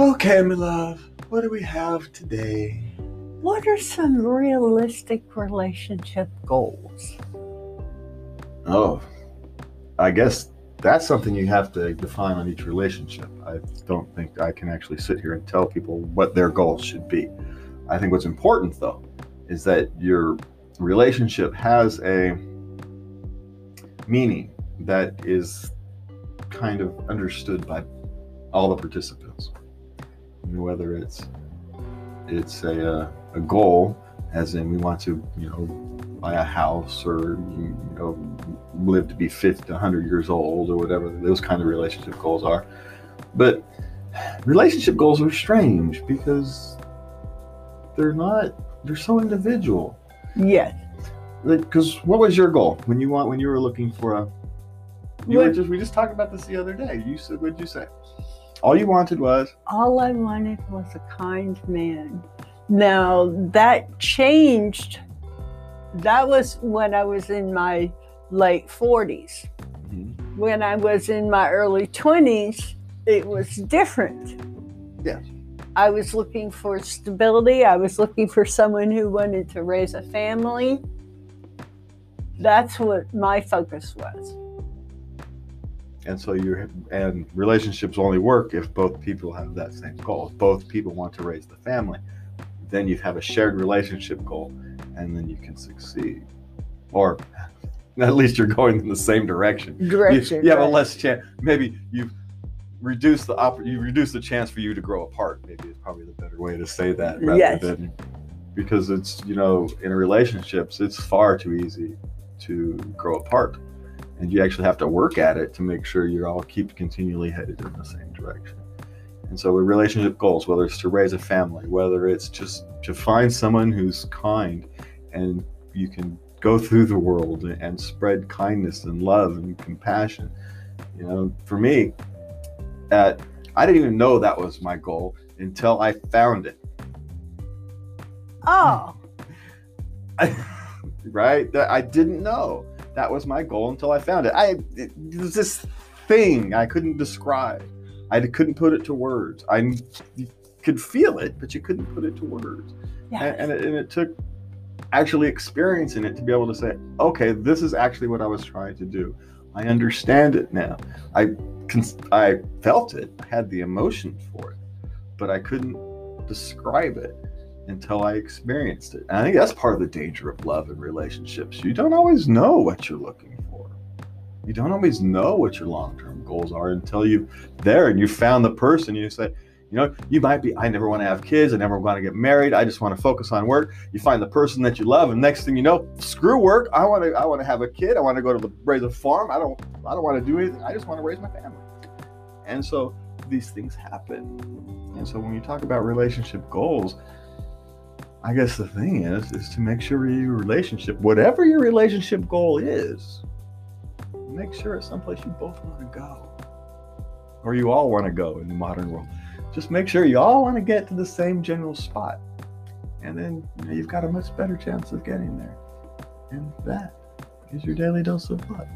Okay, my love, what do we have today? What are some realistic relationship goals? Oh, I guess that's something you have to define on each relationship. I don't think I can actually sit here and tell people what their goals should be. I think what's important, though, is that your relationship has a meaning that is kind of understood by all the participants. Whether it's it's a, uh, a goal, as in we want to, you know, buy a house or you know live to be 50 100 years old or whatever those kind of relationship goals are. But relationship goals are strange because they're not they're so individual. Yes. because what was your goal when you want when you were looking for a you were just we just talked about this the other day. You said what'd you say all you wanted was All I wanted was a kind man. Now that changed. That was when I was in my late 40s. Mm-hmm. When I was in my early 20s, it was different. Yes. I was looking for stability. I was looking for someone who wanted to raise a family. That's what my focus was. And so you're and relationships only work if both people have that same goal. If both people want to raise the family then you have a shared relationship goal and then you can succeed. Or at least you're going in the same direction. You, Direction. you have a less chance maybe you've reduced the opp- you reduce the chance for you to grow apart. Maybe is probably the better way to say that rather Yes. than because it's you know in relationships it's far too easy to grow apart and you actually have to work at it to make sure you all keep continually headed in the same direction. And so with relationship goals whether it's to raise a family whether it's just to find someone who's kind and you can go through the world and, spread kindness and love and compassion. You know for me at i didn't even know that was my goal until i found it. Oh, right? That i didn't know that was my goal until i found it. I it, was this thing i couldn't describe. I couldn't put it to words. I could feel it but you couldn't put it to words. Yeah. and, and, it, and it took actually experiencing it to be able to say okay this is actually what i was trying to do. I understand it now. I cons- i felt it i had the emotion for it but i couldn't describe it until i experienced it and i think that's part of the danger of love and relationships you don't always know what you're looking for you don't always know what your long-term goals are until you're there and you found the person you say you know, you might be, I never want to have kids. I never want to get married. I just want to focus on work. You find the person that you love, and next thing you know, screw work. I want to, I want to have a kid. I want to go to the, raise a farm. I don't, I don't want to do anything. I just want to raise my family. And so these things happen. And so when you talk about relationship goals, I guess the thing is, is to make sure your relationship, whatever your relationship goal is, make sure it's someplace you both want to go, or you all want to go in the modern world just make sure you all want to get to the same general spot. And then you you've got a much better chance of getting there. And that is your daily dose of love.